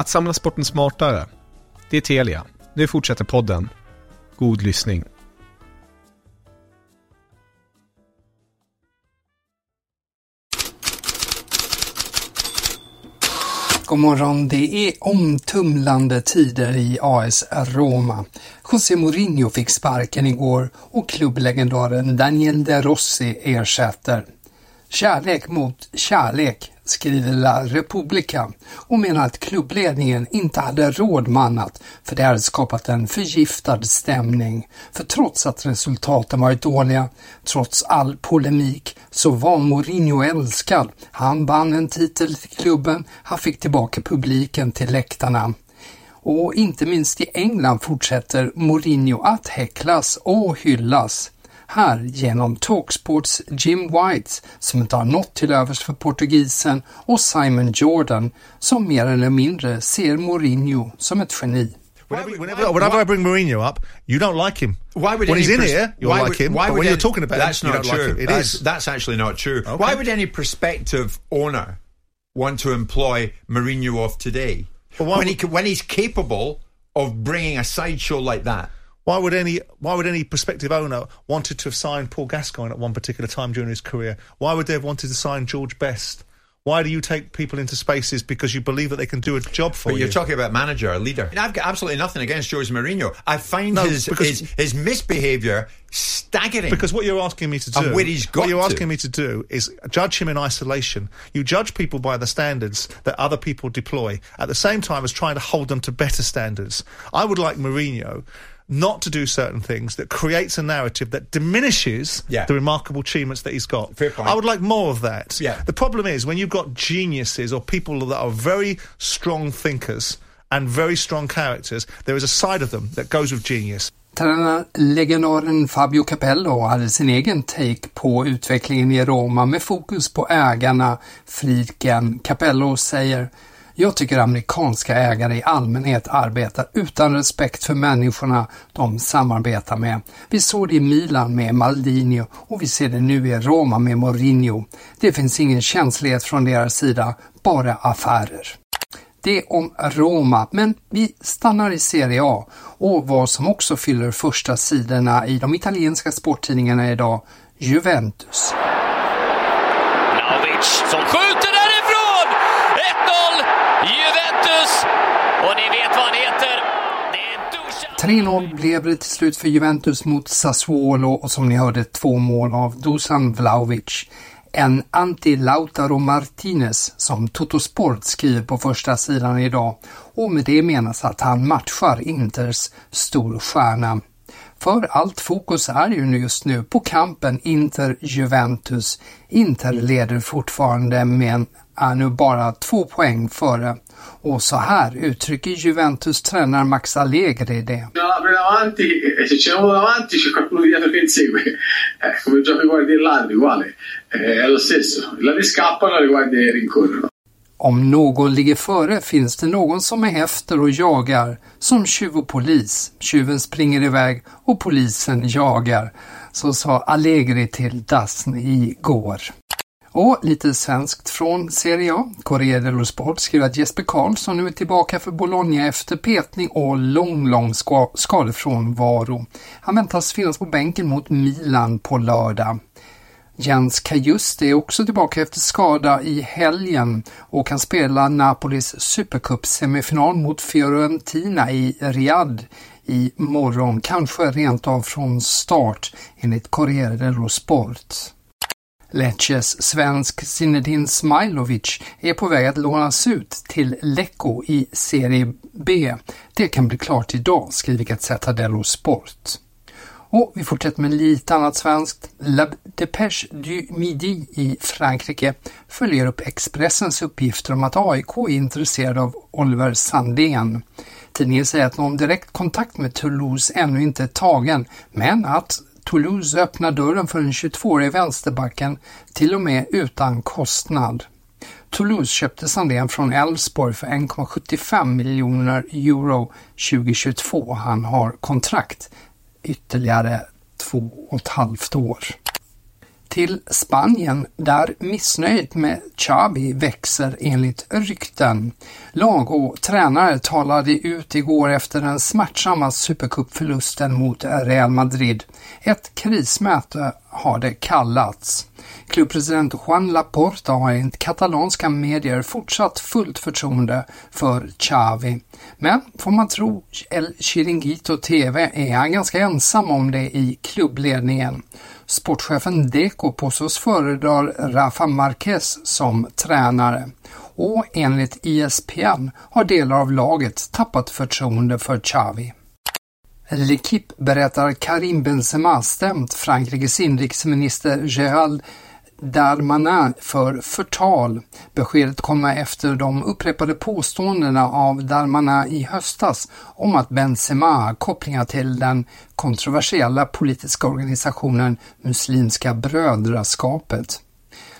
Att samla sporten smartare. Det är Telia. Nu fortsätter podden. God lyssning. God morgon, det är omtumlande tider i AS Roma. José Mourinho fick sparken igår och klubblegendaren Daniel De Rossi ersätter. Kärlek mot kärlek, skriver La Repubblica och menar att klubbledningen inte hade råd med annat för det hade skapat en förgiftad stämning. För trots att resultaten varit dåliga, trots all polemik, så var Mourinho älskad. Han vann en titel till klubben, han fick tillbaka publiken till läktarna. Och inte minst i England fortsätter Mourinho att häcklas och hyllas här genom Talksports Jim White som inte har något till övers för portugisen och Simon Jordan som mer eller mindre ser Mourinho som ett geni. Whenever, whenever, whenever I bring Mourinho up, you don't like him. Why would when he's in pers- here, you'll like would- him. why But when any- you're talking about that's him, you not don't true. like him. It that's, is. that's actually not true. Okay. Why would any prospective owner want to employ Mourinho off today when he when he's capable of bringing a sideshow like that? Why would any Why would any prospective owner wanted to have signed Paul Gascoigne at one particular time during his career? Why would they have wanted to sign George Best? Why do you take people into spaces because you believe that they can do a job for But you? you're talking about manager, a leader. And I've got absolutely nothing against Jose Mourinho. I find No, his, his his misbehaviour staggering. Because what you're asking me to do, And where he's got what you're to. asking me to do is judge him in isolation. You judge people by the standards that other people deploy, at the same time as trying to hold them to better standards. I would like Mourinho not to do certain things that creates a narrative that diminishes Yeah. the remarkable achievements that he's got. Fair point. I would like more of that. Yeah. The problem is when you've got geniuses or people that are very strong thinkers and very strong characters, there is a side of them that goes with genius. Tränarlegendaren Fabio Capello hade sin egen take på utvecklingen i Roma med fokus på ägarna, Friedken. Capello säger jag tycker amerikanska ägare i allmänhet arbetar utan respekt för människorna de samarbetar med. Vi såg det i Milan med Maldini och vi ser det nu i Roma med Mourinho. Det finns ingen känslighet från deras sida, bara affärer. Det om Roma, men vi stannar i Serie A och vad som också fyller första sidorna i de italienska sporttidningarna idag, Juventus. Vlahovic som skjuter därifrån! 1-0 Juventus! Och ni vet vad han heter. Det är Dusan. 3-0 blev det till slut för Juventus mot Sassuolo och som ni hörde två mål av Dusan Vlahovic. En anti-Lautaro Martinez som Totosport skriver på första sidan idag och med det menas att han matchar Inters storstjärna. För allt fokus är ju just nu på kampen Inter-Juventus. Inter leder fortfarande men är nu bara två poäng före. Och så här uttrycker Juventus tränare Max Allegri det. E eh, come gioca i guardie uguale. Eh, è lo stesso. I ladri scappano e le rincorrono. Om någon ligger före finns det någon som är efter och jagar, som tjuv och polis. Tjuven springer iväg och polisen jagar. Så sa Allegri till Dasn igår. Och lite svenskt från Serie A. Corriere dello Sport skriver att Jesper Karlsson nu är tillbaka för Bologna efter petning och lång, lång skadefrånvaro. Han väntas finnas på bänken mot Milan på lördag. Jens Kajuste är också tillbaka efter skada i helgen och kan spela Napolis Supercup-semifinal mot Fiorentina i Riyadh i morgon, kanske rent av från start enligt Corriere dello Sport. Lecces svensk Zinedine Smailovic är på väg att lånas ut till Lecco i Serie B. Det kan bli klart idag, skriver Gazzetta dello Sport. Och vi fortsätter med lite annat svenskt. Depeche du Midi i Frankrike följer upp Expressens uppgifter om att AIK är intresserad av Oliver Sandén. Tidningen säger att någon direkt kontakt med Toulouse ännu inte är tagen, men att Toulouse öppnar dörren för den 22-årige vänsterbacken till och med utan kostnad. Toulouse köpte Sandén från Elfsborg för 1,75 miljoner euro 2022. Han har kontrakt ytterligare två och ett halvt år. Till Spanien där missnöjet med Xabi växer enligt rykten. Lag och tränare talade ut igår efter den smärtsamma supercupförlusten mot Real Madrid. Ett krismöte har det kallats. Klubbpresident Juan Laporta har enligt katalanska medier fortsatt fullt förtroende för Xavi. Men får man tro El Chiringuito TV är han ganska ensam om det i klubbledningen. Sportchefen Deco påstås föredrar Rafa Marquez som tränare och enligt ESPN har delar av laget tappat förtroende för Xavi. L'Equipe berättar Karim Benzema stämt Frankrikes inrikesminister Gérald Darmanin för förtal. Beskedet kommer efter de upprepade påståendena av Darmanin i höstas om att Benzema har kopplingar till den kontroversiella politiska organisationen Muslimska brödraskapet.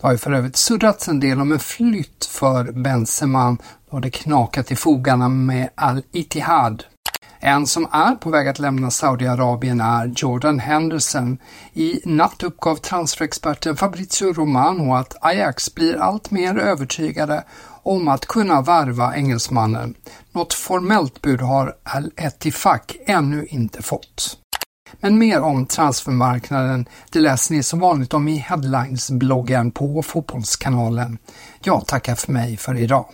Det har ju för övrigt surrats en del om en flytt för Benzema då det knakat i fogarna med Al-Ittihad. En som är på väg att lämna Saudiarabien är Jordan Henderson. I natt uppgav transferexperten Fabrizio Romano att Ajax blir allt mer övertygade om att kunna varva engelsmannen. Något formellt bud har Al Etifak ännu inte fått. Men mer om transfermarknaden, det läser ni som vanligt om i Headlines-bloggen på Fotbollskanalen. Jag tackar för mig för idag.